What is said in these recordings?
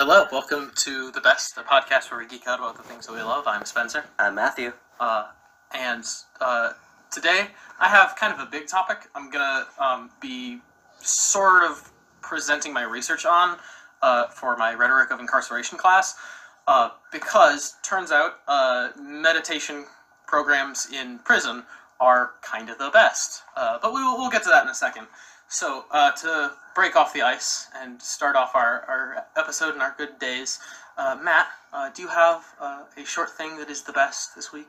Hello, welcome to The Best, the podcast where we geek out about the things that we love. I'm Spencer. I'm Matthew. Uh, and uh, today I have kind of a big topic I'm going to um, be sort of presenting my research on uh, for my Rhetoric of Incarceration class. Uh, because turns out uh, meditation programs in prison are kind of the best. Uh, but we will, we'll get to that in a second. So, uh, to break off the ice and start off our, our episode and our good days, uh, Matt, uh, do you have uh, a short thing that is the best this week?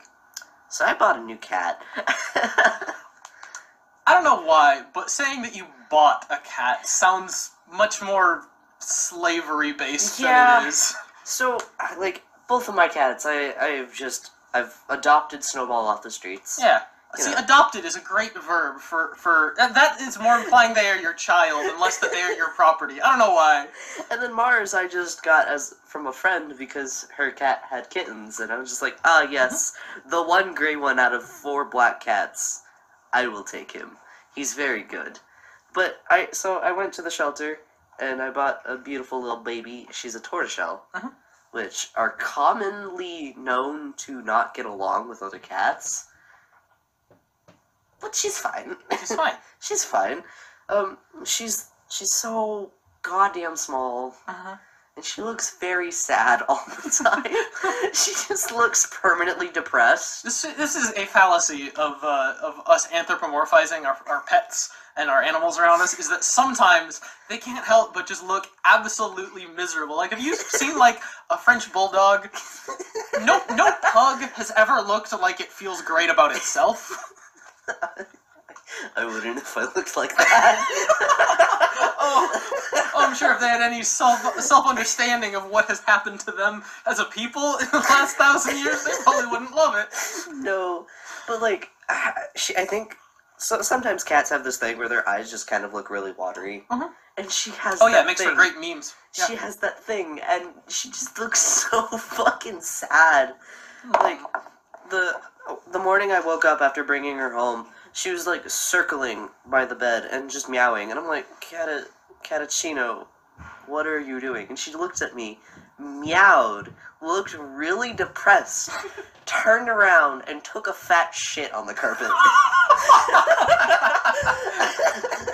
So I bought a new cat. I don't know why, but saying that you bought a cat sounds much more slavery based than Yeah. it is. so, like, both of my cats, I, I've just, I've adopted Snowball off the streets. Yeah. See, know. adopted is a great verb for for that, is more implying they are your child and less that they are your property. I don't know why. And then Mars, I just got as from a friend because her cat had kittens, and I was just like, ah, yes, the one gray one out of four black cats. I will take him. He's very good. But I, so I went to the shelter, and I bought a beautiful little baby. She's a tortoiseshell, Mhm. which are commonly known to not get along with other cats. But she's fine. She's fine. she's fine. Um, she's she's so goddamn small, Uh-huh. and she looks very sad all the time. she just looks permanently depressed. This this is a fallacy of uh, of us anthropomorphizing our, our pets and our animals around us. Is that sometimes they can't help but just look absolutely miserable. Like have you seen like a French bulldog? No no pug has ever looked like it feels great about itself. I wouldn't if I looked like that. oh, I'm sure if they had any self self understanding of what has happened to them as a people in the last thousand years, they probably wouldn't love it. no, but like, she. I think so. Sometimes cats have this thing where their eyes just kind of look really watery, Mhm. and she has. Oh yeah, it makes thing. for great memes. Yeah. She has that thing, and she just looks so fucking sad. Like the the morning I woke up after bringing her home, she was like circling by the bed and just meowing, and I'm like, Cata Catachino, what are you doing? And she looked at me, meowed, looked really depressed, turned around, and took a fat shit on the carpet.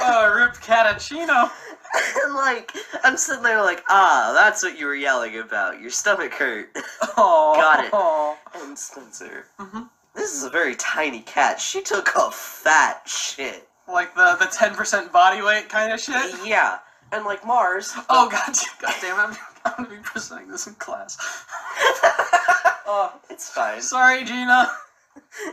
Uh, rip Catachino. and like, I'm sitting there like, ah, that's what you were yelling about. Your stomach hurt. Oh, Got it. And Spencer, Mhm. This is a very tiny cat. She took a fat shit. Like the the ten percent body weight kind of shit. Yeah, and like Mars. Oh god, god damn it! I'm, I'm gonna be presenting this in class. Oh, it's fine. sorry, Gina.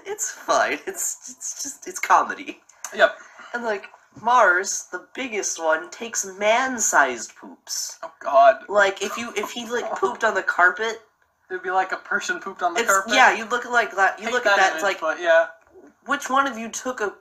It's fine. It's it's just it's comedy. Yep. And like Mars, the biggest one, takes man-sized poops. Oh god, Like if you if he like pooped on the carpet, it'd be like a person pooped on the it's carpet. yeah. You look like that. You Hate look at that. It's like but yeah. which one of you took a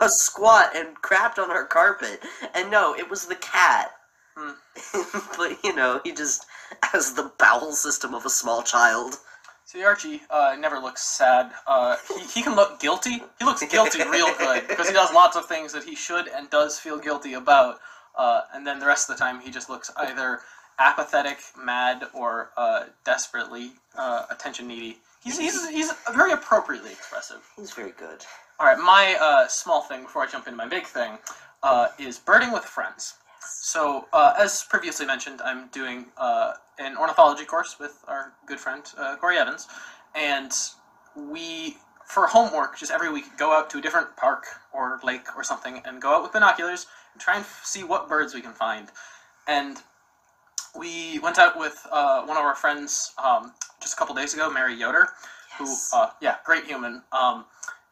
a squat and crapped on our carpet? And no, it was the cat. Hmm. but you know, he just has the bowel system of a small child. See, Archie uh, never looks sad. Uh, he, he can look guilty. He looks guilty real good because he does lots of things that he should and does feel guilty about. Uh, and then the rest of the time, he just looks either apathetic, mad, or uh, desperately uh, attention needy. He's, he's, he's very appropriately expressive. He's very good. All right, my uh, small thing before I jump into my big thing uh, is birding with friends. So, uh, as previously mentioned, I'm doing uh, an ornithology course with our good friend uh, Corey Evans, and we, for homework, just every week go out to a different park or lake or something and go out with binoculars and try and see what birds we can find. And we went out with uh, one of our friends um, just a couple days ago, Mary Yoder, Yes. who, uh, yeah, great human. Um,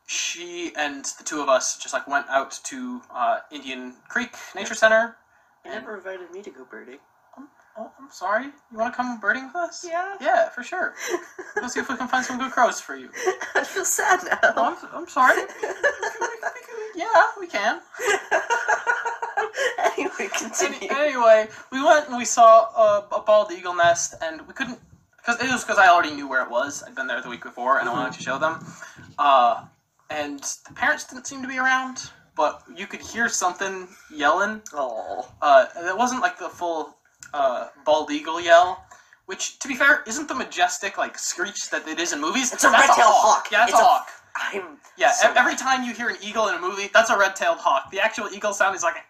she and the two of us just like went out to uh, Indian Creek Nature Center. He never invited me to go birding. Oh, I'm sorry. You want to come birding with us? Yeah. Yeah, for sure. We'll see if we can find some good crows for you. I feel sad now. Oh, I'm, I'm sorry. Yeah, we can. anyway, Any, continue. anyway, we went and we saw a, a bald eagle nest, and we couldn't because it was because I already knew where it was. I'd been there the week before, and I wanted to show them. Uh, and the parents didn't seem to be around, but you could hear something yelling. Oh. Uh, it wasn't like the full uh, bald eagle yell, which, to be fair, isn't the majestic like screech that it is in movies. It's a red-tailed hawk. Yeah, It's a- hawk. I'm Yeah, so every time you hear an eagle in a movie, that's a red-tailed hawk. The actual eagle sound is like.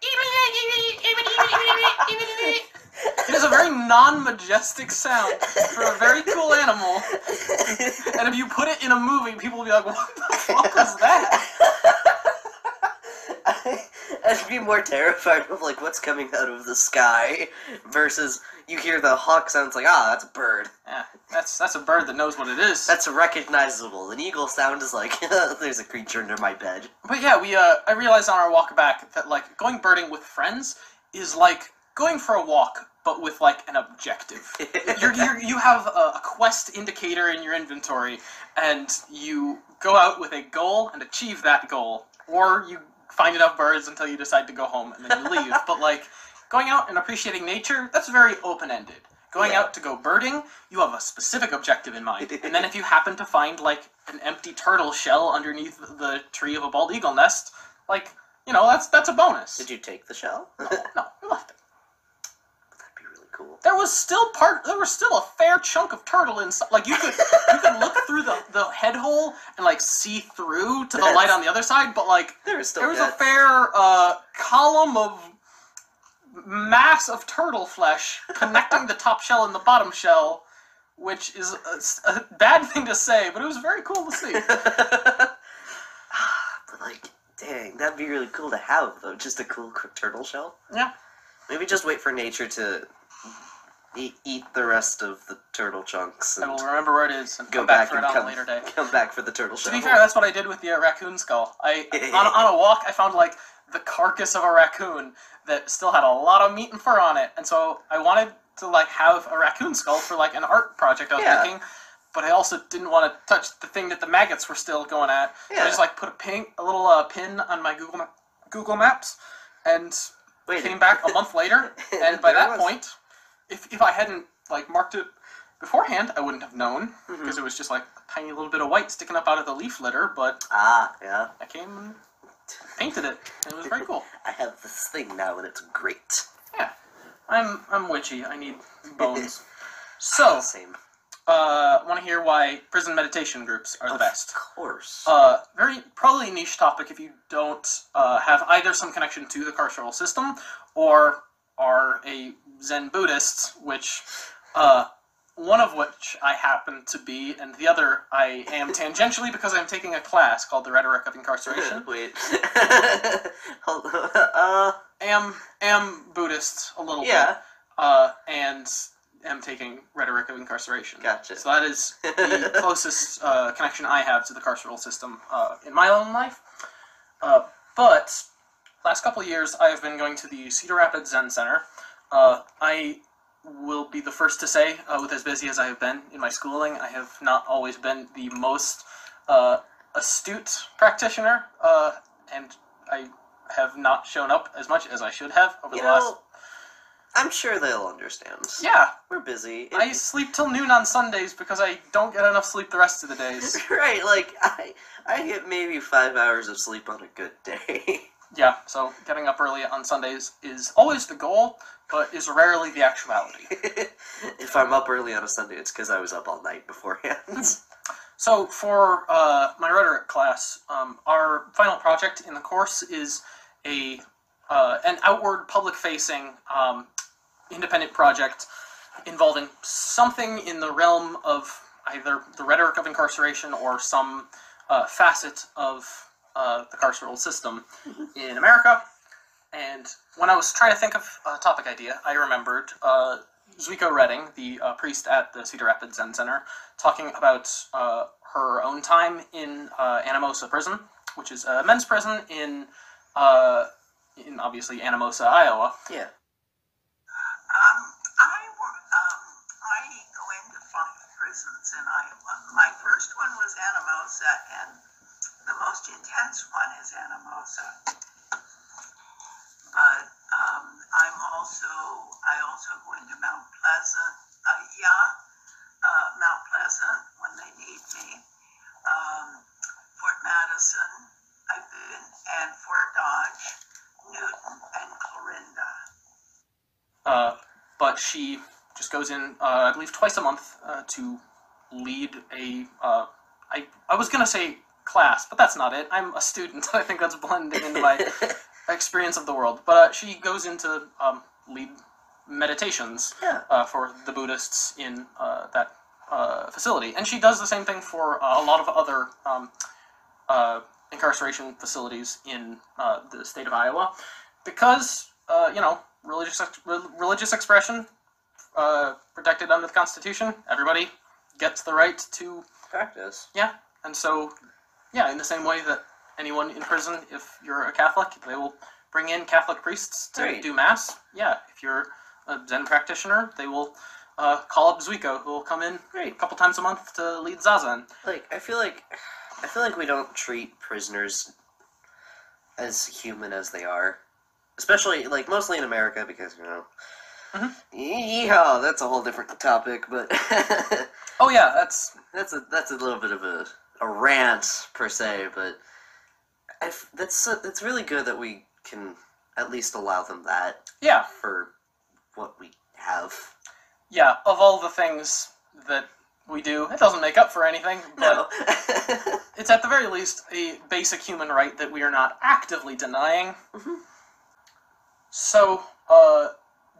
It is a very non-majestic sound for a very cool animal, and if you put it in a movie, people will be like, "What the fuck was that?" I'd be more terrified of like what's coming out of the sky versus you hear the hawk sounds like ah that's a bird. Yeah, that's that's a bird that knows what it is. That's recognizable. An eagle sound is like there's a creature under my bed. But yeah, we uh, I realized on our walk back that like going birding with friends is like going for a walk, but with like an objective. you're, you're, you have a, a quest indicator in your inventory, and you go out with a goal and achieve that goal, or you find enough birds until you decide to go home and then you leave. but like going out and appreciating nature, that's very open ended. Going Yeah. out to go birding, you have a specific objective in mind, and then if you happen to find like an empty turtle shell underneath the tree of a bald eagle nest, like you know that's that's a bonus. Did you take the shell? No, no, we left it. That'd be really cool. There was still part. There was still a fair chunk of turtle inside. Like you could, you could look through the, the head hole and like see through to the light on the other side. But like There was still there was dead. a fair uh, column of mass of turtle flesh connecting the top shell and the bottom shell, which is a, a bad thing to say, but it was very cool to see. but like, dang, that'd be really cool to have though. Just a cool turtle shell. Yeah. Maybe just wait for nature to eat, eat the rest of the turtle chunks I and will remember where it is and go come back, back for it and on come, a later day. come back for the turtle shell. To be fair, that's what I did with the uh, raccoon skull. I on, on a walk, I found like the carcass of a raccoon that still had a lot of meat and fur on it, and so I wanted to like have a raccoon skull for like an art project I was Yeah. making. But I also didn't want to touch the thing that the maggots were still going at. So I Yeah. just like put a pin, a little uh, pin on my Google Ma- Google Maps, and Wait, came back a month later. And by that was- point, if if I hadn't like marked it beforehand, I wouldn't have known because it was just like a tiny little bit of white sticking up out of the leaf litter. But Ah, yeah. I came painted it. It was very cool. I have this thing now, and it's great. Yeah, I'm I'm witchy. I need bones. So, Same. uh, want to hear why prison meditation groups are the Of best? Of course. Uh, very probably niche topic if you don't uh, have either some connection to the carceral system or are a Zen Buddhist, which uh, one of which I happen to be, and the other I am tangentially because I'm taking a class called the Rhetoric of Incarceration. Wait. Hold uh, am am Buddhist a little bit, yeah. uh, and am taking Rhetoric of Incarceration. Gotcha. So that is the closest uh, connection I have to the carceral system uh, in my own life. Uh, but last couple years, I have been going to the Cedar Rapids Zen Center. Uh, I will be the first to say, uh, with as busy as I have been in my schooling, I have not always been the most uh, astute practitioner, uh, and I have not shown up as much as I should have over You the last. I'm sure they'll understand. Yeah, We're busy. I sleep till noon on Sundays because I don't get enough sleep the rest of the days. right, like I I get maybe five hours of sleep on a good day. Yeah, so getting up early on Sundays is always the goal, but is rarely the actuality. if I'm up early on a Sunday, it's because I was up all night beforehand. So for uh, my rhetoric class, um, our final project in the course is a uh, an outward, public-facing, um, independent project involving something in the realm of either the rhetoric of incarceration or some uh, facet of uh, the carceral system in America. And when I was trying to think of a topic idea, I remembered uh, Zuiko Redding, the uh, priest at the Cedar Rapids Zen Center, talking about uh, her own time in uh, Anamosa Prison, which is a men's prison in, uh, in obviously Anamosa, Iowa. yeah. Um, I wor- um, I go into five prisons in Iowa. My first one was Anamosa, and the most intense one is Anamosa. But um, I'm also I also go into Mount Pleasant. Uh, yeah, uh, Mount Pleasant when they need me. Um, Fort Madison, I've been, and Fort Dodge, Newton, and Clarinda. Uh, but she just goes in, uh, I believe, twice a month uh, to lead a. Uh, I I was gonna say class, but that's not it. I'm a student. I think that's blending into my experience of the world. But uh, she goes into um, lead meditations Yeah. uh, for the Buddhists in uh, that uh, facility, and she does the same thing for uh, a lot of other um, uh, incarceration facilities in uh, the state of Iowa, because uh, you know religious ex- re- religious expression uh, protected under the Constitution. Everybody gets the right to Practice. yeah, and so yeah, in the same way that anyone in prison, if you're a Catholic, they will bring in Catholic priests to Right. do mass. Yeah, if you're a Zen practitioner, they will uh, call up Zuiko, who will come in a couple times a month to lead zazen. Like I feel like I feel like we don't treat prisoners as human as they are, especially like mostly in America because you know. Mhm. Yeehaw! That's a whole different topic, but Oh yeah, that's that's a that's a little bit of a, a rant per se. But I f that's that's really good that we can at least allow them that yeah, for what we have. yeah. Of all the things that we do, it doesn't make up for anything, but No. it's at the very least a basic human right that we are not actively denying. Mhm. So, uh,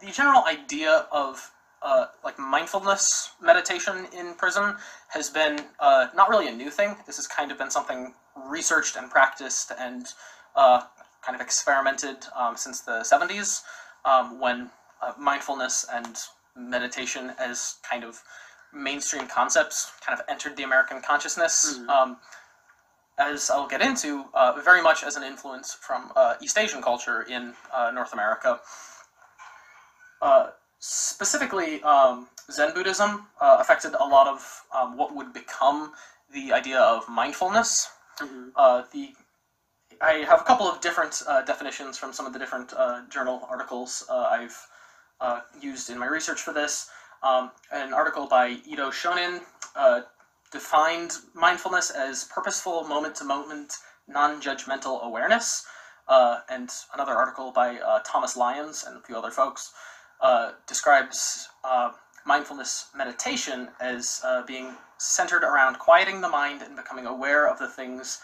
the general idea of uh, like mindfulness meditation in prison has been uh, not really a new thing. This has kind of been something researched and practiced and uh, kind of experimented um, since the 70s um, when uh, mindfulness and meditation as kind of mainstream concepts kind of entered the American consciousness. Mhm. Um, as I'll get into, uh, very much as an influence from uh, East Asian culture in uh, North America. Uh, specifically, um, Zen Buddhism uh, affected a lot of um, what would become the idea of mindfulness. Mhm. Uh, the I have a couple of different uh, definitions from some of the different uh, journal articles uh, I've uh, used in my research for this. Um, an article by Edo Shonin defined mindfulness as purposeful, moment to moment, non judgmental awareness. Uh, and another article by uh, Thomas Lyons and a few other folks uh, describes mindfulness meditation as being centered around quieting the mind and becoming aware of the things.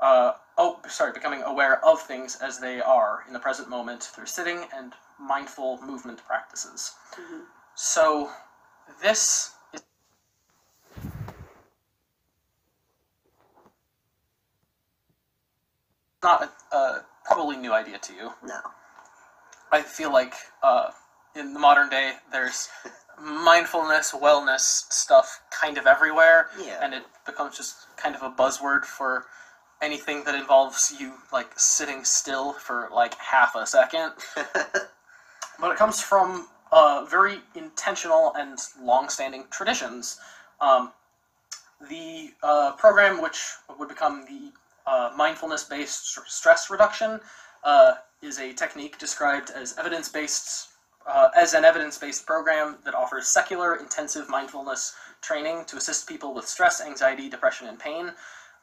Uh, oh, sorry, becoming aware of things as they are in the present moment through sitting and mindful movement practices. Mhm. So, this is not a, a probably new idea to you. No. I feel like uh, in the modern day, there's mindfulness, wellness stuff kind of everywhere, Yeah. and it becomes just kind of a buzzword for anything that involves you like sitting still for like half a second. But it comes from uh, very intentional and long-standing traditions. Um, the uh, program, which would become the uh, mindfulness-based st- stress reduction, uh, is a technique described as evidence-based uh, as an evidence-based program that offers secular intensive mindfulness training to assist people with stress, anxiety, depression, and pain.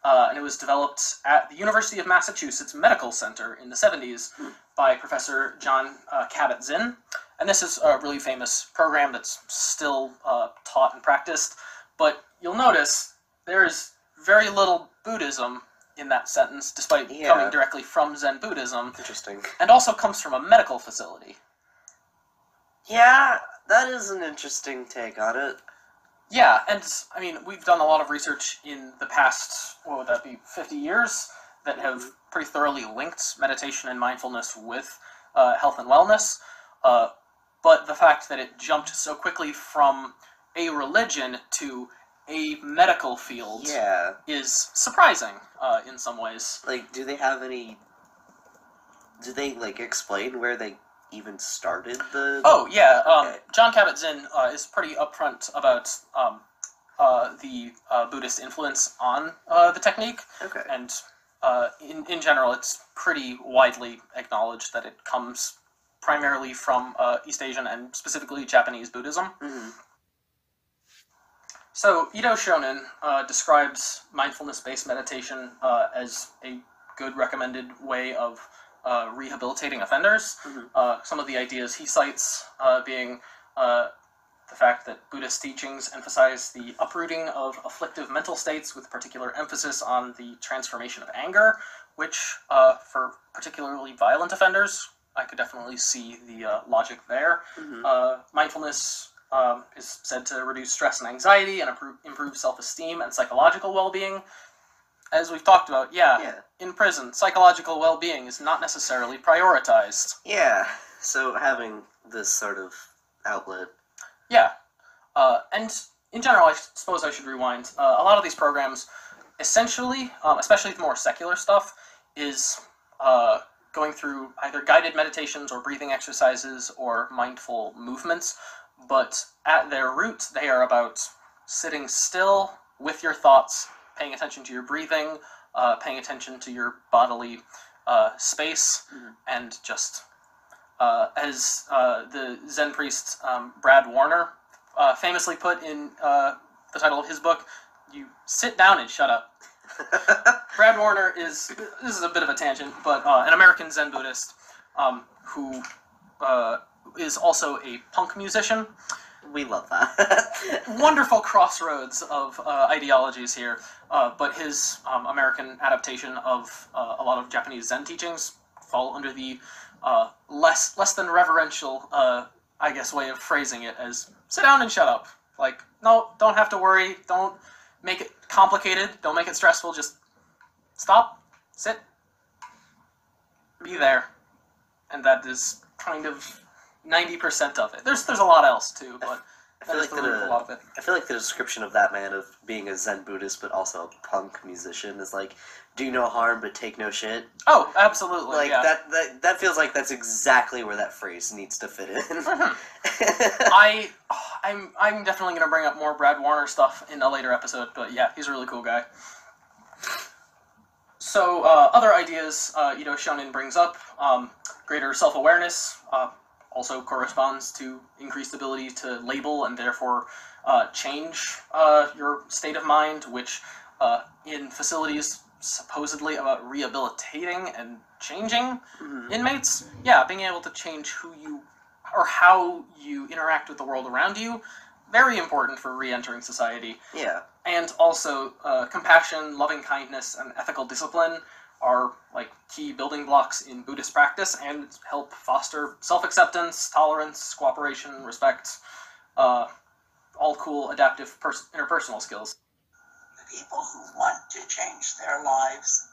Uh, and it was developed at the University of Massachusetts Medical Center in the 70s by Professor John uh, Kabat-Zinn. And this is a really famous program that's still uh, taught and practiced. But you'll notice there is very little Buddhism in that sentence, despite Yeah. coming directly from Zen Buddhism, Interesting. and also comes from a medical facility. Yeah, that is an interesting take on it. Yeah, and I mean, we've done a lot of research in the past, what would that be, 50 years, that have pretty thoroughly linked meditation and mindfulness with uh, health and wellness. Uh, but the fact that it jumped so quickly from a religion to a medical field Yeah. is surprising uh, in some ways. Like, do they have any? Do they like explain where they even started the? Oh yeah, um, Okay. John Kabat-Zinn uh, is pretty upfront about um, uh, the uh, Buddhist influence on uh, the technique. Okay. and uh, in, in general, it's pretty widely acknowledged that it comes primarily from uh, East Asian and specifically Japanese Buddhism. Mhm. So, Edo Shonin uh, describes mindfulness based meditation uh, as a good recommended way of uh, rehabilitating offenders. Mhm. Uh, some of the ideas he cites uh, being uh, the fact that Buddhist teachings emphasize the uprooting of afflictive mental states with particular emphasis on the transformation of anger, which, uh, for particularly violent offenders, I could definitely see the uh, logic there. Mhm. Uh, mindfulness um, is said to reduce stress and anxiety and improve, improve self esteem and psychological well being. As we've talked about, yeah, Yeah. In prison, psychological well being is not necessarily prioritized. Yeah. So having this sort of outlet. Yeah. Uh, and in general, I suppose I should rewind. Uh, a lot of these programs, essentially, um, especially the more secular stuff, is uh, going through either guided meditations or breathing exercises or mindful movements. But at their root, they are about sitting still with your thoughts, paying attention to your breathing, uh, paying attention to your bodily uh, space, Mhm. and just uh, as uh, the Zen priest um, Brad Warner uh, famously put in uh, the title of his book, "You sit down and shut up." Brad Warner is this is a bit of a tangent, but uh, an American Zen Buddhist um, who uh, is also a punk musician. We love that. Wonderful crossroads of uh, ideologies here, uh, but his um, American adaptation of uh, a lot of Japanese Zen teachings fall under the uh, less less than reverential, uh, I guess, way of phrasing it as "sit down and shut up." Like, no, don't have to worry. Don't make it complicated. Don't make it stressful. Just stop, sit, be there, and that is kind of ninety percent of it. There's there's a lot else too, but I feel like the root of the a lot of it. I feel like the description of that man of being a Zen Buddhist but also a punk musician is like do no harm but take no shit. Oh, absolutely. Like yeah. that, that that feels like that's exactly where that phrase needs to fit in. Mhm. I, I'm, I'm definitely gonna bring up more Brad Warner stuff in a later episode, but yeah, he's a really cool guy. So, uh, other ideas uh, Shonin brings up: um, greater self-awareness uh, also corresponds to increased ability to label and therefore uh, change uh, your state of mind, which uh, in facilities supposedly about rehabilitating and changing Mhm. inmates, yeah, being able to change who you or how you interact with the world around you, very important for re-entering society. Yeah. And also, uh, compassion, loving kindness, and ethical discipline are like key building blocks in Buddhist practice and help foster self-acceptance, tolerance, cooperation, respect, uh, all cool adaptive pers- interpersonal skills. The people who want to change their lives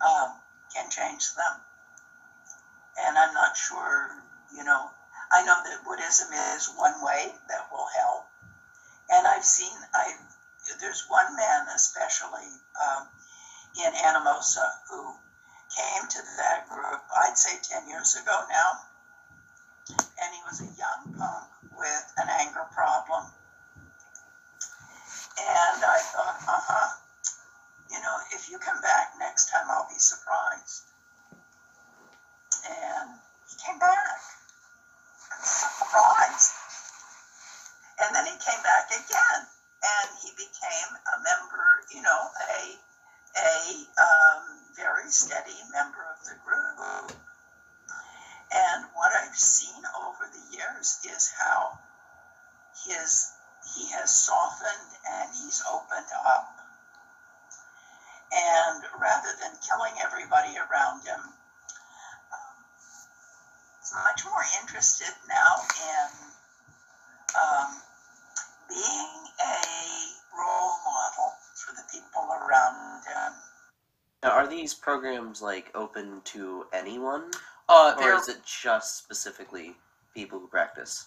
um, can change them. And I'm not sure, you know, I know that Buddhism is one way that will help. And I've seen, I there's one man especially um, in Anamosa who came to that group, I'd say 10 years ago now. And he was a young punk with an anger problem. And I thought, uh huh, you know, if you come back next time, I'll be surprised. And he came back. Surprised. And then he came back again, and he became a member, you know, a a um, very steady member of the group. And what I've seen over the years is how his he has softened and he's opened up. And rather than killing everybody around him, um, he's much more interested now in um, being a role model people around him. Now, are these programs like open to anyone, Uh, or they're is it just specifically people who practice?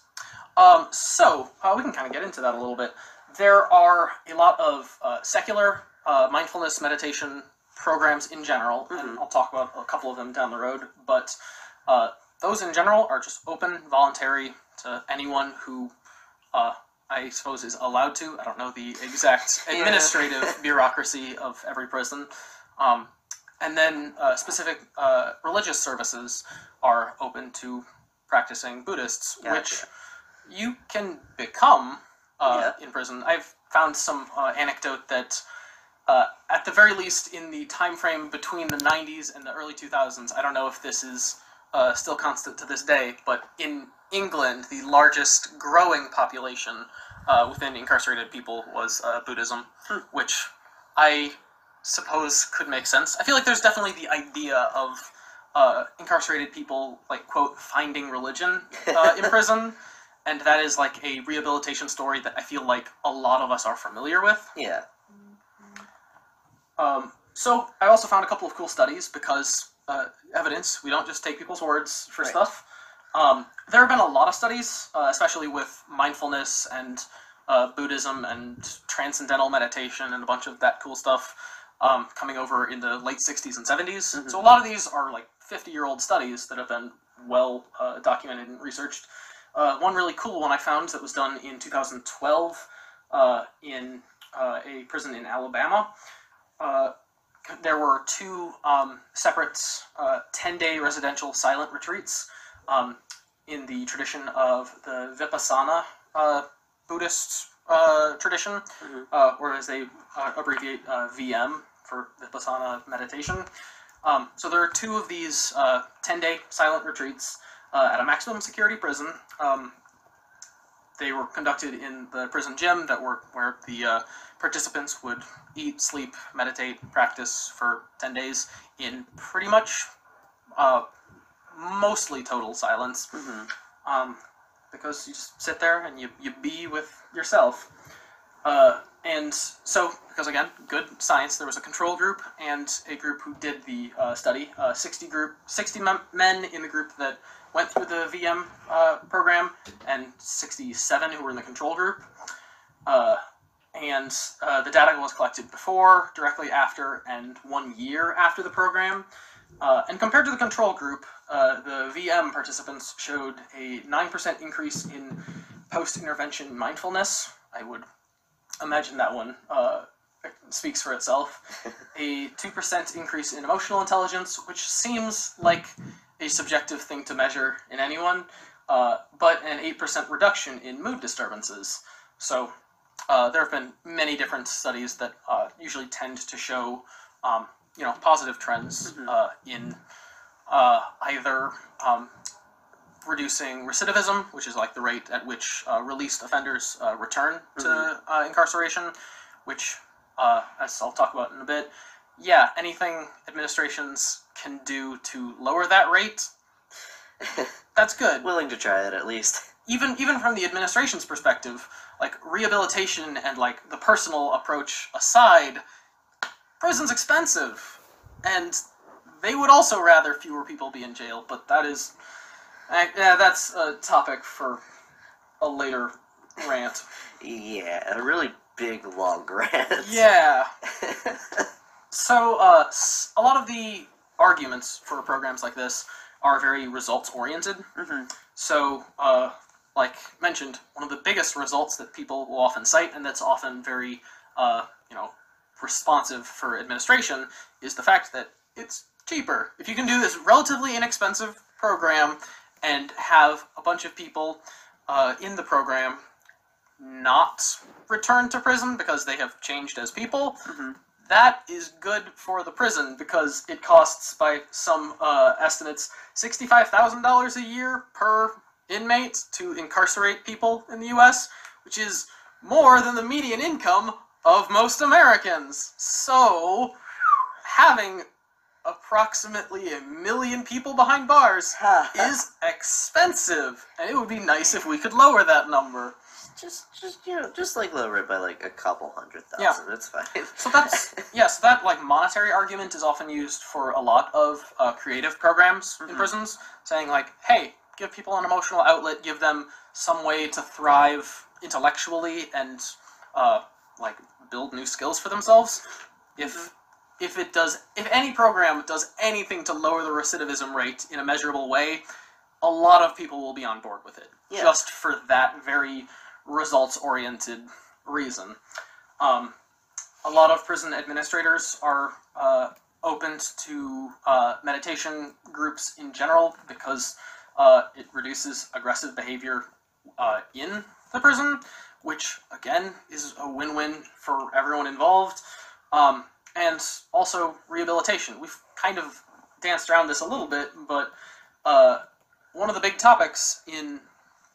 Um, so uh, we can kind of get into that a little bit. There are a lot of uh, secular uh, mindfulness meditation programs in general, and Mhm. I'll talk about a couple of them down the road. But uh, those in general are just open, voluntary to anyone who, uh, I suppose, is allowed to. I don't know the exact Yeah. administrative bureaucracy of every prison. Um, and then uh, specific uh, religious services are open to practicing Buddhists, which you can become uh, Yeah. in prison. I've found some uh, anecdote that, uh, at the very least, in the time frame between the '90s and the early 2000s, I don't know if this is uh, still constant to this day, but in England, the largest growing population uh, within incarcerated people was uh, Buddhism, which I suppose could make sense. I feel like there's definitely the idea of uh, incarcerated people, like, quote, finding religion uh, in prison, and that is like a rehabilitation story that I feel like a lot of us are familiar with. Yeah. Um, so I also found a couple of cool studies because uh, evidence. We don't just take people's words for Right. stuff. Um, there have been a lot of studies, uh, especially with mindfulness and uh, Buddhism and transcendental meditation and a bunch of that cool stuff um, coming over in the late 60s and 70s. Mhm. So a lot of these are like 50 year old studies that have been well uh, documented and researched. Uh, one really cool one I found that was done in 2012 uh, in uh, a prison in Alabama. Uh, there were two um, separate 10 day residential silent retreats um, in the tradition of the Vipassana uh, Buddhist uh, tradition, Mhm. uh, or as they uh, abbreviate uh, VM for Vipassana meditation. Um, so there are two of these 10 day silent retreats uh, at a maximum security prison. They were conducted in the prison gym that were where the uh, participants would eat, sleep, meditate, practice for 10 days in pretty much uh, mostly total silence. hmm Um, because you just sit there and you, you be with yourself. Uh, and so, because again, good science, there was a control group and a group who did the uh, study. Uh, 60 group, 60 mem- men in the group that went through the VM uh, program, and 67 who were in the control group. Uh, and uh, the data was collected before, directly after, and one year after the program. Uh, and compared to the control group, uh, the VM participants showed a 9% increase in post intervention mindfulness. I would imagine that one uh, speaks for itself. a 2% increase in emotional intelligence, which seems like a subjective thing to measure in anyone, uh, but an 8% reduction in mood disturbances. So uh, there have been many different studies that uh, usually tend to show, um, you know, positive trends Mhm. uh, in uh, either um, reducing recidivism, which is like the rate at which uh, released offenders uh, return to Mhm. uh, incarceration, which, uh, as I'll talk about in a bit, yeah, anything administrations can do to lower that rate, that's good Willing to try it at least. even even from the administration's perspective, like rehabilitation and like the personal approach aside, prison's expensive, and they would also rather fewer people be in jail. But that is, eh, yeah, that's a topic for a later rant. Yeah, a really big long rant. Yeah. So, uh, a lot of the arguments for programs like this are very results oriented. hmm So, uh, like mentioned, one of the biggest results that people will often cite, and that's often very, uh, you know, responsive for administration, is the fact that it's cheaper. If you can do this relatively inexpensive program and have a bunch of people uh, in the program not return to prison because they have changed as people, hmm that is good for the prison because it costs, by some uh, estimates, $65,000 a year per inmate to incarcerate people in the US, which is more than the median income of most Americans. So, having approximately a million people behind bars is expensive, and it would be nice if we could lower that number. Just, just you know, just like lower it by like a couple hundred thousand. Yeah. It's fine. So that's yes, that like monetary argument is often used for a lot of uh, creative programs in Mhm. prisons, saying like, "Hey, give people an emotional outlet, give them some way to thrive intellectually and uh, like build new skills for themselves." If if it does, if any program does anything to lower the recidivism rate in a measurable way, a lot of people will be on board with it, Yeah. just for that very results-oriented reason. Um, a lot of prison administrators are uh, open to uh, meditation groups in general because uh, it reduces aggressive behavior uh, in the prison, which again is a win-win for everyone involved. Um, and also rehabilitation. We've kind of danced around this a little bit, but uh, one of the big topics in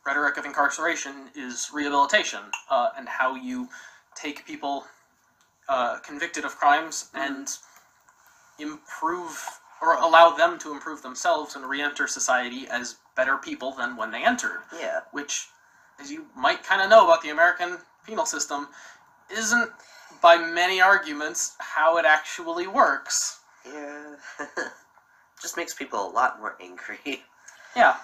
rhetoric of incarceration is rehabilitation uh, and how you take people uh, convicted of crimes and improve or allow them to improve themselves and re-enter society as better people than when they entered Yeah. which, as you might kind of know about the American penal system, isn't by many arguments how it actually works. Yeah. Just makes people a lot more angry. Yeah.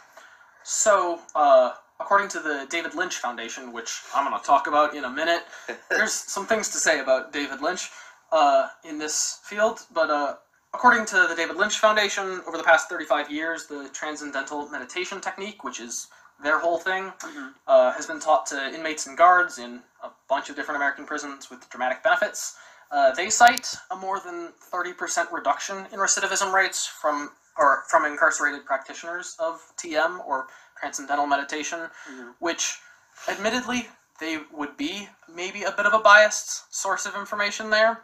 So, uh, according to the David Lynch Foundation, which I'm going to talk about in a minute, there's some things to say about David Lynch uh, in this field, but uh, according to the David Lynch Foundation, over the past 35 years, the transcendental meditation technique, which is their whole thing, Mhm. uh, has been taught to inmates and guards in a bunch of different American prisons with dramatic benefits. Uh, they cite a more than 30% reduction in recidivism rates from or from incarcerated practitioners of TM or transcendental meditation, Mhm. which admittedly they would be maybe a bit of a biased source of information there.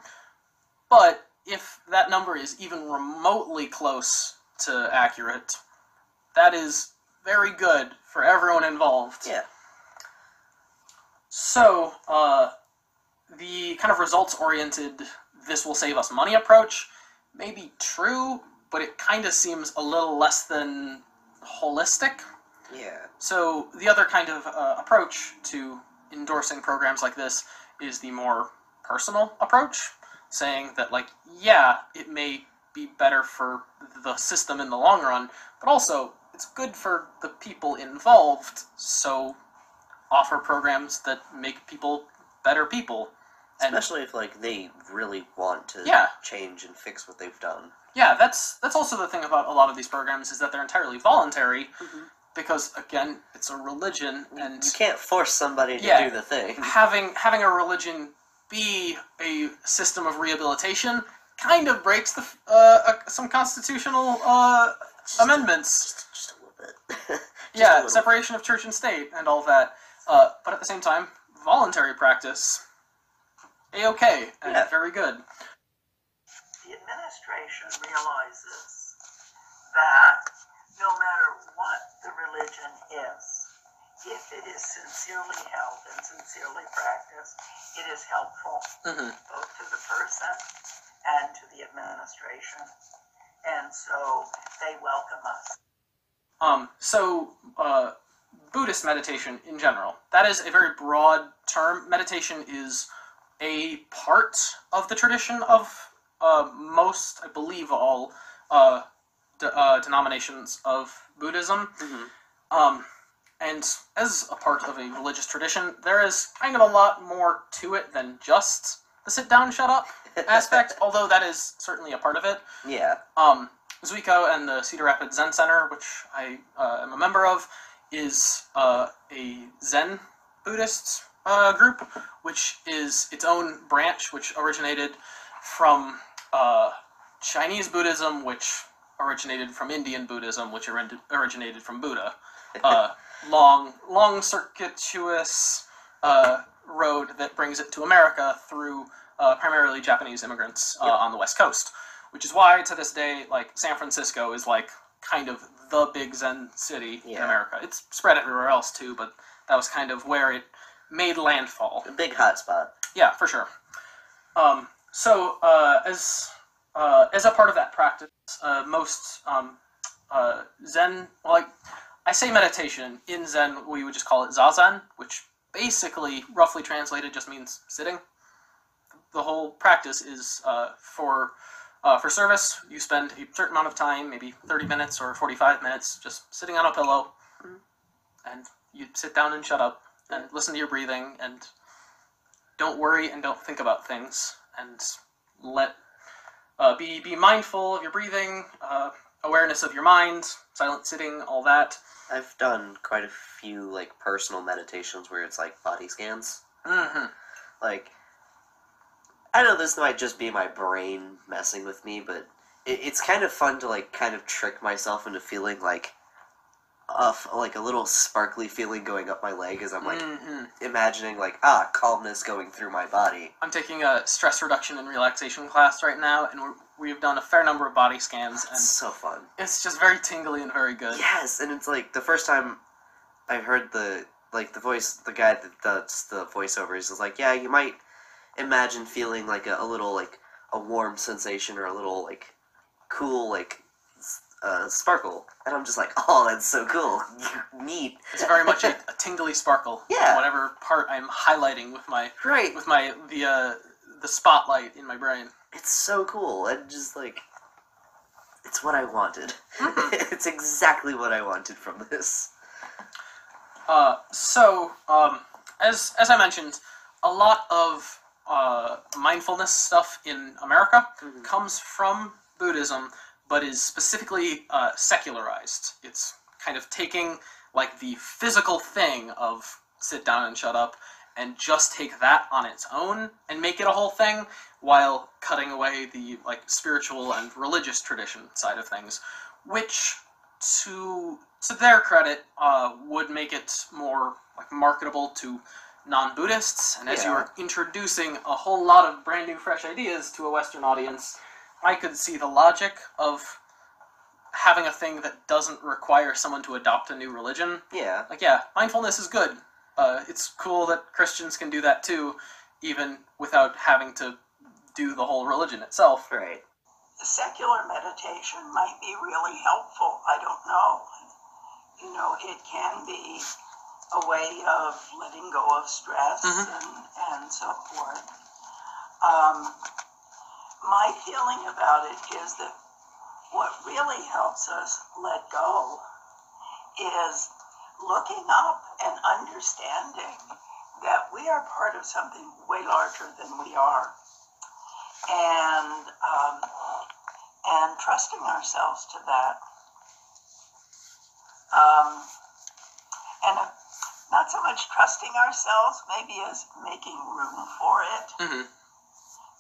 But if that number is even remotely close to accurate, that is very good for everyone involved. Yeah. So, uh, the kind of results oriented, this will save us money approach may be true, but it kind of seems a little less than holistic. Yeah. So, the other kind of uh, approach to endorsing programs like this is the more personal approach, saying that, like, yeah, it may be better for the system in the long run, but also it's good for the people involved, so offer programs that make people better people. And Especially if like they really want to Yeah. change and fix what they've done. yeah, that's that's also the thing about a lot of these programs is that they're entirely voluntary Mhm. because again, it's a religion and You can't force somebody to Yeah. do the thing. having having a religion be a system of rehabilitation kind of breaks the uh, uh, some constitutional uh, Just a- amendments. Just, just a little bit. Just a yeah, little. separation of church and state and all that. Uh, but at the same time, voluntary practice, a okay and Yeah. very good. The administration realizes that no matter what the religion is, if it is sincerely held and sincerely practiced, it is helpful hmm both to the person and to the administration. And so they welcome us. Um, so, uh, Buddhist meditation in general, that is a very broad term. Meditation is a part of the tradition of uh, most, I believe, all uh, de- uh, denominations of Buddhism. Mhm. Um, and as a part of a religious tradition, there is kind of a lot more to it than just the sit down, shut up aspect, although that is certainly a part of it. yeah. Um, Zuiko and the Cedar Rapids Zen Center, which I uh, am a member of, is uh, a Zen Buddhist uh, group, which is its own branch, which originated from uh, Chinese Buddhism, which originated from Indian Buddhism, which originated from Buddha. Uh, long, long circuitous uh, road that brings it to America through uh, primarily Japanese immigrants uh, Yep. on the West Coast which is why to this day, like San Francisco is like kind of the big Zen city in America. It's spread everywhere else too, but that was kind of where it made landfall. A big hot spot. Yeah, for sure. Um, so uh, as uh, as a part of that practice, uh, most um, uh, Zen, like I say meditation in Zen, we would just call it zazen, which basically, roughly translated, just means sitting. The whole practice is uh, for uh, for service. You spend a certain amount of time, maybe thirty minutes or forty-five minutes, just sitting on a pillow, Mhm. and you sit down and shut up and listen to your breathing and don't worry and don't think about things and let uh, be be mindful of your breathing, uh, awareness of your mind, silent sitting, all that. I've done quite a few like personal meditations where it's like body scans. hmm Like, I know this might just be my brain messing with me, but it, it's kind of fun to like kind of trick myself into feeling like, uh, f- like a little sparkly feeling going up my leg as I'm like hmm imagining like ah calmness going through my body. I'm taking a stress reduction and relaxation class right now, and we're, we've done a fair number of body scans, and It's so fun. it's just very tingly and very good. Yes, and it's like the first time I heard the like the voice, the guy that does the voiceovers is like, yeah, you might imagine feeling like a, a little like a warm sensation or a little like cool like uh, sparkle, and I'm just like, oh, that's so cool, neat. It's very much a, a tingly sparkle. Yeah. Whatever part I'm highlighting with my Right, with my the uh, the spotlight in my brain. it's so cool, and just like it's what I wanted. Mm-hmm. it's exactly what I wanted from this. Uh, so, um, as as I mentioned, a lot of uh, mindfulness stuff in America Mhm. comes from Buddhism, but is specifically uh, secularized. It's kind of taking like the physical thing of sit down and shut up, and just take that on its own and make it a whole thing, while cutting away the like spiritual and religious tradition side of things, which to to their credit, uh, would make it more like marketable to non-Buddhists. And as you are introducing a whole lot of brand new, fresh ideas to a Western audience, I could see the logic of having a thing that doesn't require someone to adopt a new religion. Yeah, Like, yeah, mindfulness is good. Uh, it's cool that Christians can do that too, even without having to do the whole religion itself. right. secular meditation might be really helpful. I don't know. You know, it can be a way of letting go of stress Mhm. and, and so forth. Um, my feeling about it is that what really helps us let go is looking up and understanding that we are part of something way larger than we are and um, and trusting ourselves to that. Um, and not so much trusting ourselves, maybe as making room for it. hmm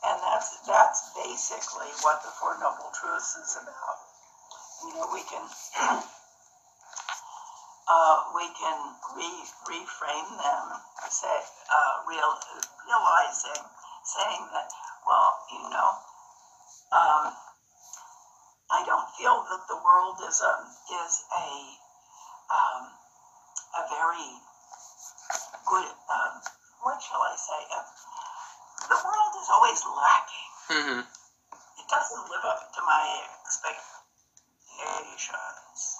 And that's that's basically what the Four Noble Truths is about. You know, we can uh, we can re- reframe them, say uh, real realizing, saying that, well, you know, um, I don't feel that the world is a is a um, a very good. Um, what shall I say? Uh, the world is always lacking. hmm It doesn't live up to my expectations.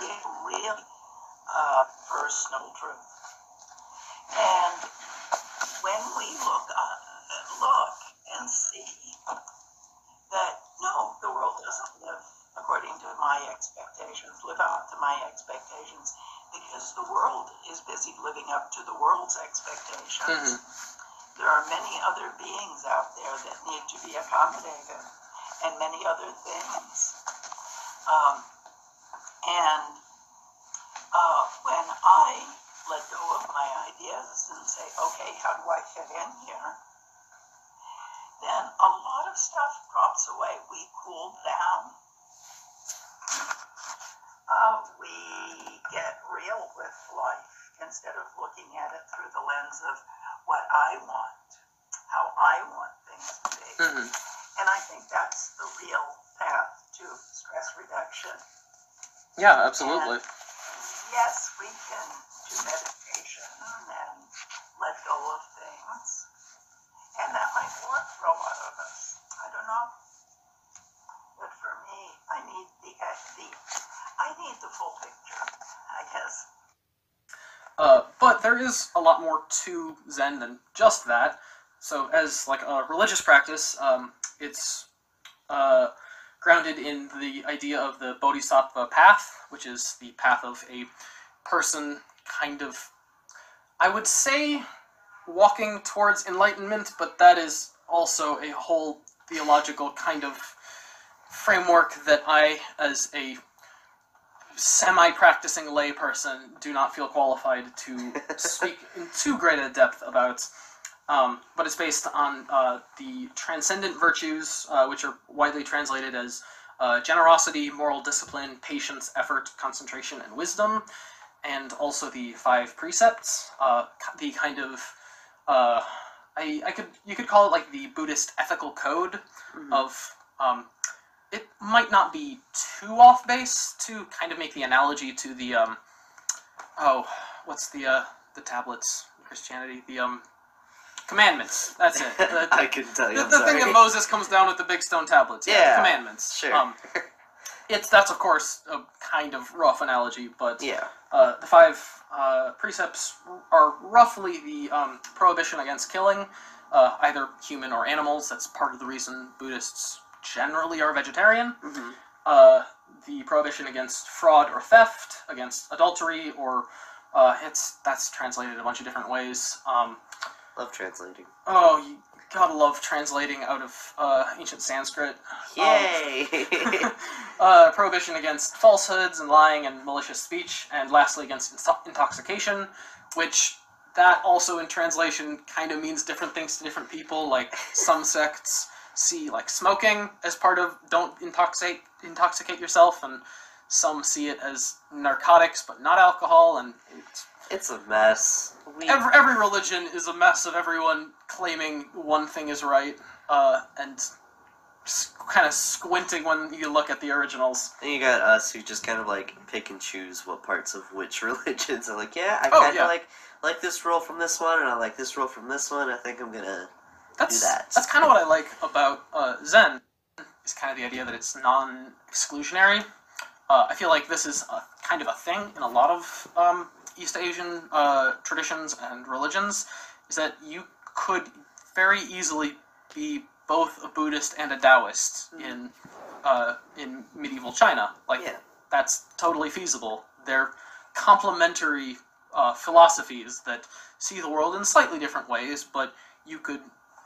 It really uh, personal truth. And when we look uh, look and see that no, the world doesn't live according to my expectations, live up to my expectations, because the world is busy living up to the world's expectations. Mhm. There are many other beings out there that need to be accommodated, and many other things. Um, and uh, when I let go of my ideas and say, okay, how do I fit in here? Then a lot of stuff drops away. We cool down. Uh, we get real with life instead of looking at it through the lens of what I want, how I want things to be. hmm And I think that's the real path to stress reduction. Yeah, absolutely. Yes, we can do meditation and let go of things. And that might work for a lot of us. I don't know. But for me, I need the, the I need the full picture, I guess. Uh, but there is a lot more to Zen than just that. So, as like a religious practice, um, it's uh, grounded in the idea of the Bodhisattva path, which is the path of a person kind of, I would say, walking towards enlightenment, but that is also a whole theological kind of framework that I, as a semi-practicing layperson do not feel qualified to speak in too great a depth about. Um, but it's based on uh, the transcendent virtues, uh, which are widely translated as uh, generosity, moral discipline, patience, effort, concentration, and wisdom, and also the five precepts. Uh, the kind of uh, I, I could you could call it like the Buddhist ethical code Mhm. of um, it might not be too off base to kind of make the analogy to the um, oh what's the uh, the tablets Christianity the um commandments that's it the, I can tell you. the, the thing that Moses comes down with the big stone tablets yeah, the Yeah, commandments sure. um, it's that's of course a kind of rough analogy but yeah. uh, the five uh, precepts are roughly the um, prohibition against killing uh, either human or animals. That's part of the reason Buddhists generally are vegetarian. hmm Uh, the prohibition against fraud or theft, against adultery, or uh, it's that's translated a bunch of different ways. Um, Love translating. oh, you gotta love translating out of uh, ancient Sanskrit. Yay! uh, prohibition against falsehoods and lying and malicious speech, and lastly against into- intoxication, which that also in translation kind of means different things to different people. Like some sects see like smoking as part of don't intoxicate intoxicate yourself, and some see it as narcotics but not alcohol, and it's, it's a mess. We, every every religion is a mess of everyone claiming one thing is right, uh, and. Kind of squinting when you look at the originals. and you got us who just kind of like pick and choose what parts of which religions are like, yeah, I Oh, kind of yeah. like like this rule from this one, and I like this rule from this one. I think I'm gonna. That's, that. That's kind of what I like about uh, Zen. Is kind of the idea that it's non-exclusionary. Uh, I feel like this is a, kind of a thing in a lot of um, East Asian uh, traditions and religions. Is that you could very easily be both a Buddhist and a Taoist in uh, in medieval China. Like Yeah. that's totally feasible. They're complementary uh, philosophies that see the world in slightly different ways, but you could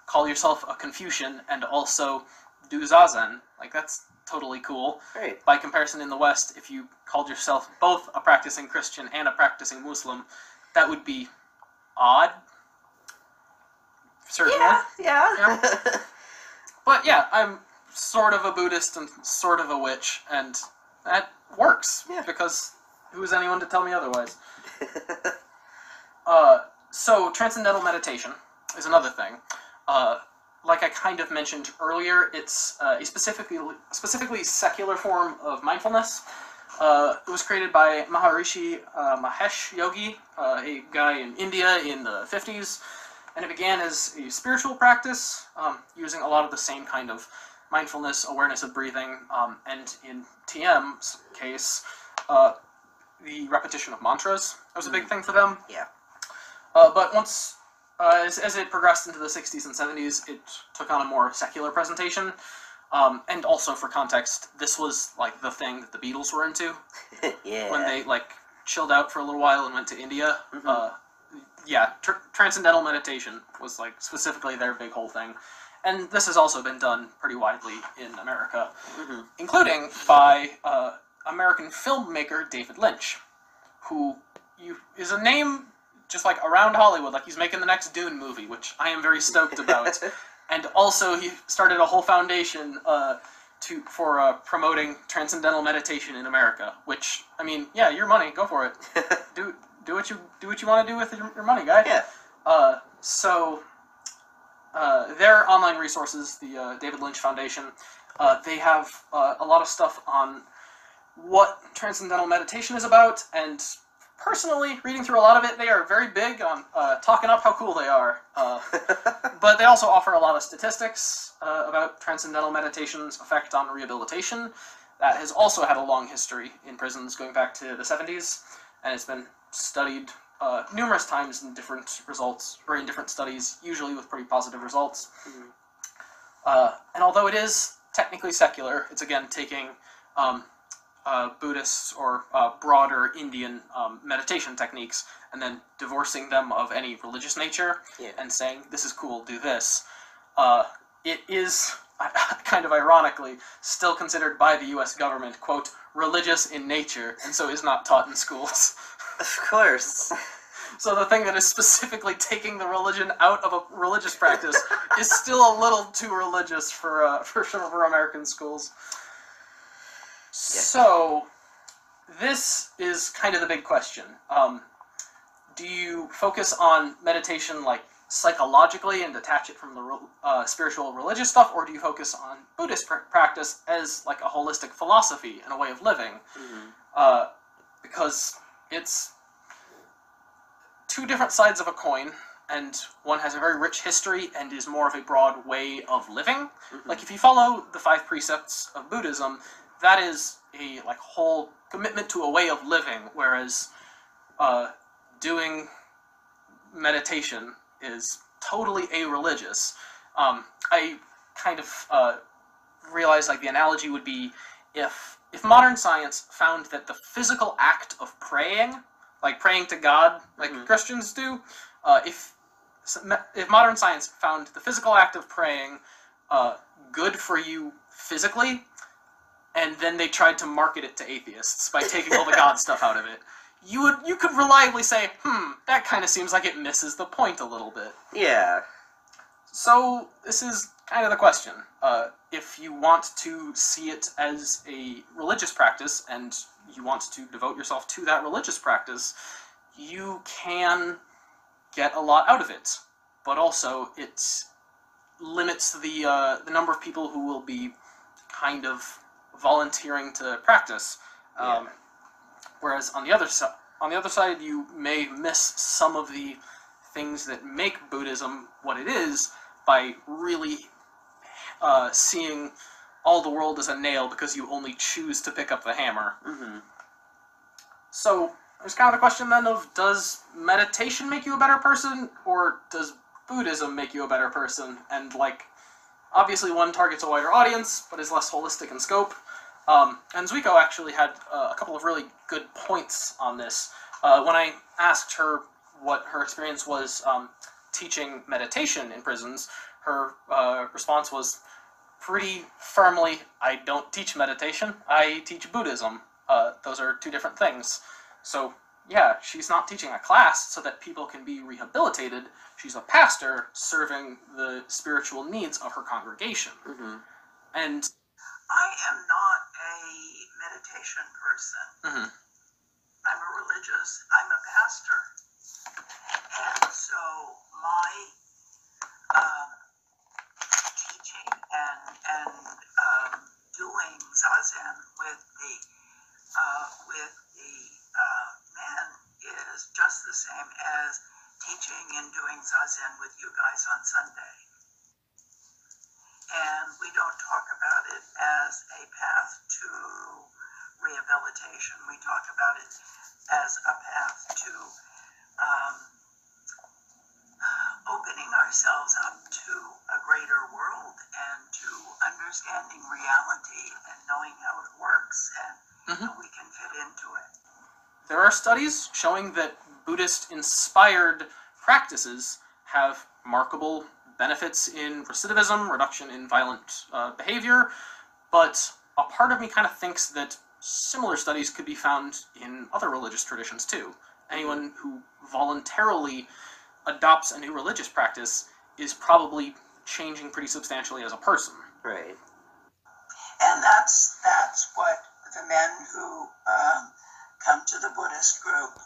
call yourself a Confucian and also do Zazen. Like, that's totally cool. Great. By comparison, in the West, if you called yourself both a practicing Christian and a practicing Muslim, that would be odd. Certainly. Yeah. But yeah, I'm sort of a Buddhist and sort of a witch, and that works Yeah. because who is anyone to tell me otherwise? Uh, so transcendental meditation is another thing. Uh, like I kind of mentioned earlier, it's uh, a specifically specifically secular form of mindfulness. Uh, it was created by Maharishi uh, Mahesh Yogi, uh, a guy in India in the 50s, and it began as a spiritual practice um, using a lot of the same kind of mindfulness, awareness of breathing, um, and in TM's case, uh, the repetition of mantras that was a big thing for them. Yeah. Uh, but once, uh, as, as it progressed into the 60s and 70s, it took on a more secular presentation. Um, and also, for context, this was like the thing that the Beatles were into yeah. when they like chilled out for a little while and went to India. Mhm. Uh, yeah, tr- transcendental meditation was like specifically their big whole thing, and this has also been done pretty widely in America, Mhm. including by uh, American filmmaker David Lynch, who you is a name just like around Hollywood, like he's making the next Dune movie, which I am very stoked about and also he started a whole foundation uh, to for uh, promoting transcendental meditation in America. Which I mean, yeah, your money, go for it. Do do what you do what you want to do with your, your money, guy. yeah. Uh, so uh, their online resources, the uh, David Lynch Foundation, uh, they have uh, a lot of stuff on what transcendental meditation is about, and personally, reading through a lot of it, they are very big on uh, talking up how cool they are. Uh, but they also offer a lot of statistics uh, about transcendental meditation's effect on rehabilitation. That has also had a long history in prisons going back to the 70s, and it's been studied uh, numerous times in different results, or in different studies, usually with pretty positive results. Mhm. Uh, and although it is technically secular, it's again taking um, uh, Buddhist or uh, broader Indian um, meditation techniques and then divorcing them of any religious nature Yeah. and saying, this is cool, do this. Uh, it is, kind of ironically, still considered by the US government, quote, religious in nature, and so is not taught in schools. Of course. So the thing that is specifically taking the religion out of a religious practice is still a little too religious for uh, for some for American schools. So this is kind of the big question. Um, do you focus on meditation like psychologically and detach it from the uh, spiritual religious stuff, or do you focus on Buddhist pr- practice as like a holistic philosophy and a way of living? Mhm. Uh, because it's two different sides of a coin, and one has a very rich history and is more of a broad way of living. Mhm. Like if you follow the five precepts of Buddhism, that is a like whole commitment to a way of living, whereas uh, doing meditation is totally a-religious. Um, I kind of uh, realized like the analogy would be if if modern science found that the physical act of praying, like praying to God, like Mhm. Christians do, uh, if if modern science found the physical act of praying uh, good for you physically, and then they tried to market it to atheists by taking all the God stuff out of it, you would you could reliably say, hmm, that kind of seems like it misses the point a little bit. Yeah. So this is kind of the question. Uh, if you want to see it as a religious practice and you want to devote yourself to that religious practice, you can get a lot out of it. But also, it limits the uh, the number of people who will be kind of volunteering to practice. Um, Whereas on the other side, on the other side, you may miss some of the things that make Buddhism what it is by really uh, seeing all the world as a nail because you only choose to pick up the hammer. hmm So there's kind of the question then of does meditation make you a better person or does Buddhism make you a better person? And like, obviously one targets a wider audience but is less holistic in scope. Um, and Zuiko actually had uh, a couple of really good points on this. Uh, when I asked her what her experience was um, teaching meditation in prisons, her uh, response was pretty firmly, I don't teach meditation, I teach Buddhism. Uh, those are two different things. So, yeah, she's not teaching a class so that people can be rehabilitated. She's a pastor serving the spiritual needs of her congregation. hmm And I am not meditation person. Mhm. I'm a religious, I'm a pastor. And so my um, teaching and, and um, doing zazen with the, uh, with the uh, men is just the same as teaching and doing zazen with you guys on Sunday and we don't talk about it as a path to rehabilitation. We talk about it as a path to um, opening ourselves up to a greater world and to understanding reality and knowing how it works and Mhm. how we can fit into it. there are studies showing that Buddhist inspired practices have markable benefits in recidivism, reduction in violent uh, behavior, but a part of me kind of thinks that similar studies could be found in other religious traditions too. Anyone who voluntarily adopts a new religious practice is probably changing pretty substantially as a person. Right. And that's that's what the men who um, come to the Buddhist group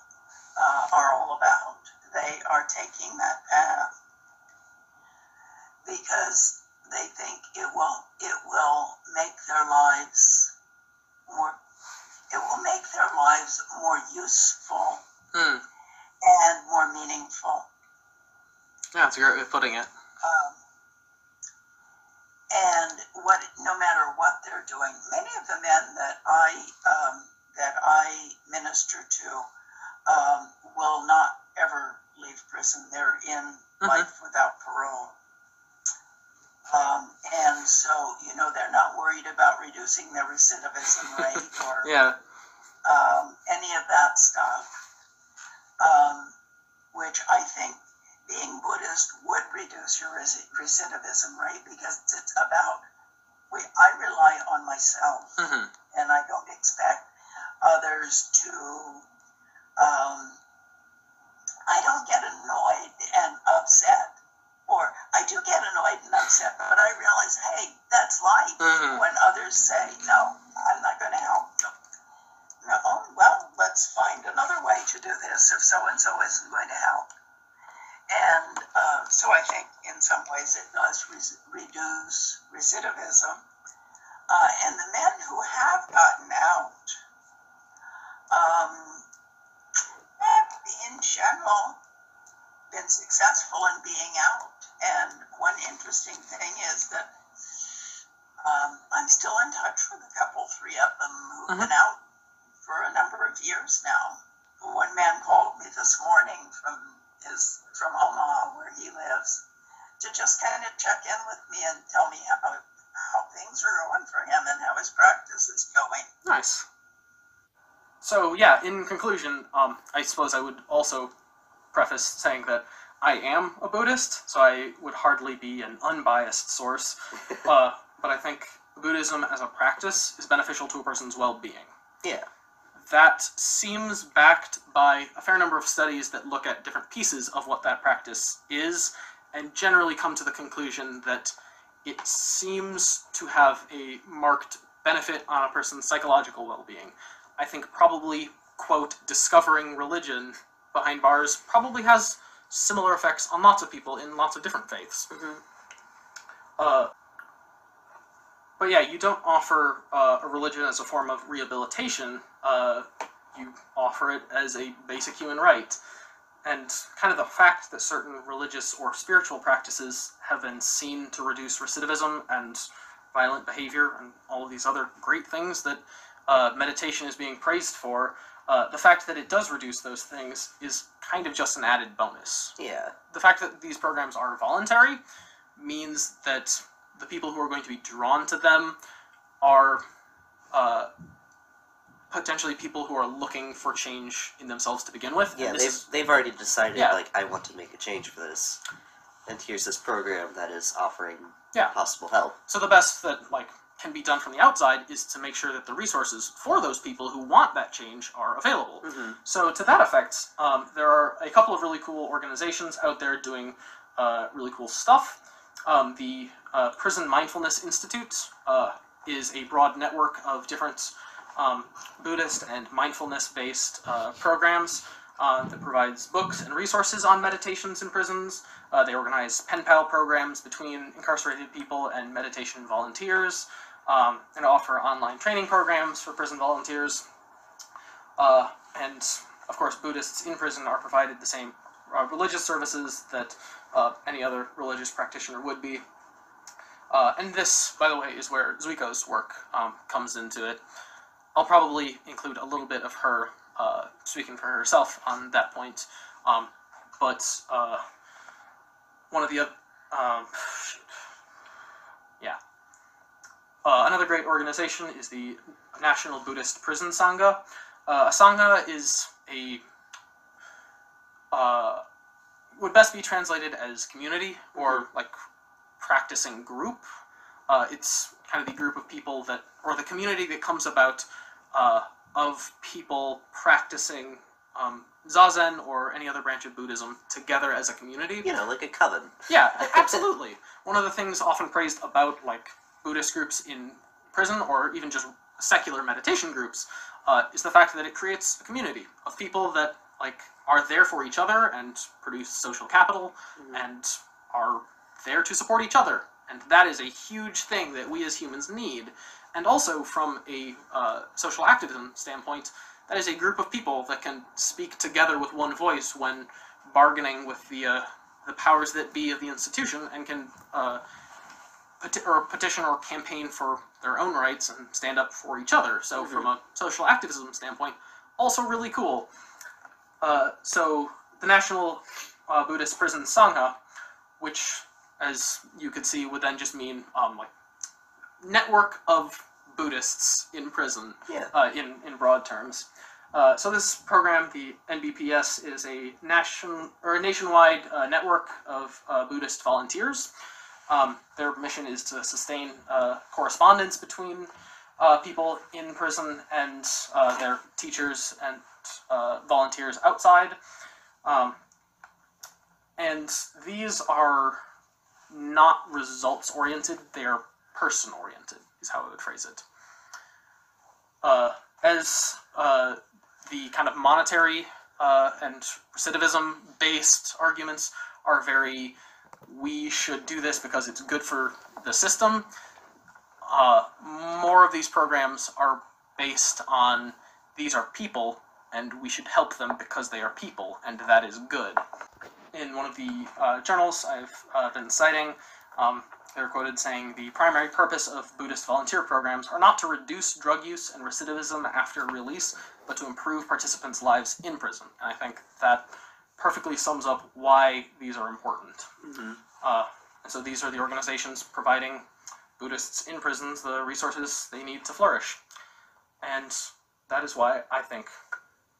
uh, are all about. They are taking that path because they think it will it will make their lives more it will make their lives more useful Hmm. and more meaningful. Yeah, that's a great way of putting it. um, and what no matter what they're doing, many of the men that I um, that I minister to um, will not ever leave prison. They're in Mhm. life without parole. Um, and so, you know, they're not worried about reducing their recidivism rate or Yeah. um, any of that stuff, um, which I think being Buddhist would reduce your reci- recidivism rate because it's about we, I rely on myself hmm and I don't expect others to. Um, I don't get annoyed and upset, or I do get annoyed and upset, but I realize, hey, that's life. Mhm. When others say, no, I'm not going to help you. No, oh, well, let's find another way to do this if so and so isn't going to help. And uh, so I think in some ways it does res- reduce recidivism. Uh, and the men who have gotten out, um, in general been successful in being out. And one interesting thing is that um, I'm still in touch with a couple, three of them who've been out for a number of years now. One man called me this morning from his from Omaha, where he lives, to just kind of check in with me and tell me how how things are going for him and how his practice is going. Nice. So yeah, in conclusion, um, I suppose I would also preface saying that I am a Buddhist, so I would hardly be an unbiased source. Uh, but I think Buddhism as a practice is beneficial to a person's well-being. Yeah. That seems backed by a fair number of studies that look at different pieces of what that practice is, and generally come to the conclusion that it seems to have a marked benefit on a person's psychological well-being. I think probably quote discovering religion behind bars probably has similar effects on lots of people in lots of different faiths. Mhm. Uh, but yeah, you don't offer uh, a religion as a form of rehabilitation. Uh, you offer it as a basic human right. And kind of the fact that certain religious or spiritual practices have been seen to reduce recidivism and violent behavior and all of these other great things that uh, meditation is being praised for, uh, the fact that it does reduce those things is kind of just an added bonus. Yeah. The fact that these programs are voluntary means that the people who are going to be drawn to them are uh, potentially people who are looking for change in themselves to begin with. Yeah, they've is- they've already decided Yeah. like I want to make a change for this, and here's this program that is offering Yeah. possible help. So the best that like can be done from the outside is to make sure that the resources for those people who want that change are available. Mhm. So to that effect, um, there are a couple of really cool organizations out there doing uh, really cool stuff. Um, the uh, Prison Mindfulness Institute uh, is a broad network of different um, Buddhist and mindfulness-based uh, programs uh, that provides books and resources on meditations in prisons. Uh, they organize pen pal programs between incarcerated people and meditation volunteers, um, and offer online training programs for prison volunteers. Uh, and of course, Buddhists in prison are provided the same uh, religious services that uh, any other religious practitioner would be. Uh, and this, by the way, is where Zuiko's work um, comes into it. I'll probably include a little bit of her uh, speaking for herself on that point. Um, but uh, one of the yeah. Uh, another great organization is the National Buddhist Prison Sangha. Uh, a sangha is a uh, would best be translated as community or like practicing group. Uh, it's kind of the group of people that, or the community that comes about uh, of people practicing um, zazen or any other branch of Buddhism together as a community. You know, like a coven. Yeah, absolutely. One of the things often praised about like Buddhist groups in prison or even just secular meditation groups uh, is the fact that it creates a community of people that like are there for each other and produce social capital and are there to support each other. And that is a huge thing that we as humans need. And also, from a uh, social activism standpoint, that is a group of people that can speak together with one voice when bargaining with the uh, the powers that be of the institution and can uh, or petition or campaign for their own rights and stand up for each other. So, from a social activism standpoint, also really cool. Uh, so, the National uh, Buddhist Prison Sangha, which, as you could see, would then just mean um, like network of Buddhists in prison Yeah. uh, in, in broad terms. Uh, so this program, the NBPS, is a nation or a nationwide uh, network of uh, Buddhist volunteers. Um, their mission is to sustain uh, correspondence between uh, people in prison and uh, their teachers and uh, volunteers outside. Um, and these are not results oriented; they are person oriented. Is how I would phrase it. Uh, as uh, the kind of monetary and recidivism based arguments are very we should do this because it's good for the system. Uh, more of these programs are based on these are people and we should help them because they are people, and that is good. In one of the uh, journals I've uh, been citing, um, they're quoted saying the primary purpose of Buddhist volunteer programs are not to reduce drug use and recidivism after release, but to improve participants' lives in prison. And I think that perfectly sums up why these are important. Mhm. Uh, so these are the organizations providing Buddhists in prisons the resources they need to flourish. And that is why I think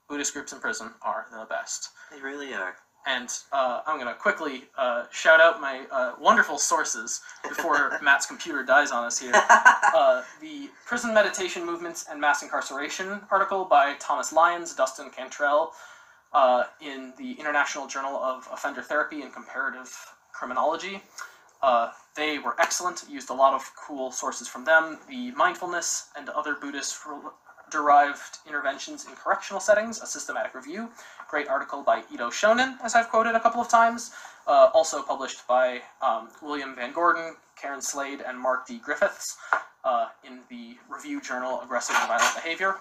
Buddhist groups in prison are the best. They really are. And uh, I'm going to quickly uh, shout out my uh, wonderful sources before Matt's computer dies on us here. Uh, the Prison Meditation Movements and Mass Incarceration article by Thomas Lyons, Dustin Cantrell, uh, in the International Journal of Offender Therapy and Comparative Criminology. Uh, they were excellent, used a lot of cool sources from them. The Mindfulness and Other Buddhist Derived Interventions in Correctional Settings, a systematic review. Great article by Edo Shonin, as I've quoted a couple of times. Uh, also published by um, William Van Gordon, Karen Slade, and Mark D. Griffiths uh, in the review journal Aggressive and Violent Behavior.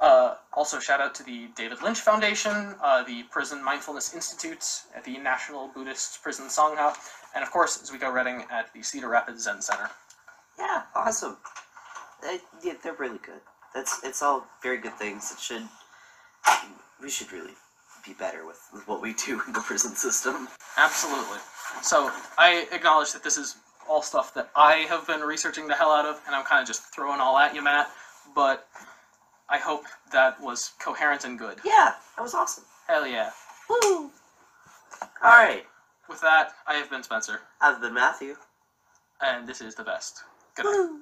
Uh, also, shout out to the David Lynch Foundation, uh, the Prison Mindfulness Institute at the National Buddhist Prison Sangha, and of course, Zuiko Redding at the Cedar Rapids Zen Center. Yeah, awesome. They, yeah, they're really good. That's it's all very good things. It should we should really be better with, with what we do in the prison system. Absolutely. So I acknowledge that this is all stuff that I have been researching the hell out of, and I'm kind of just throwing all at you, Matt. But I hope that was coherent and good. Yeah, that was awesome. Hell yeah. Woo! All right, With that, I have been Spencer, I've been Matthew. and this is the best. Good night. Woo!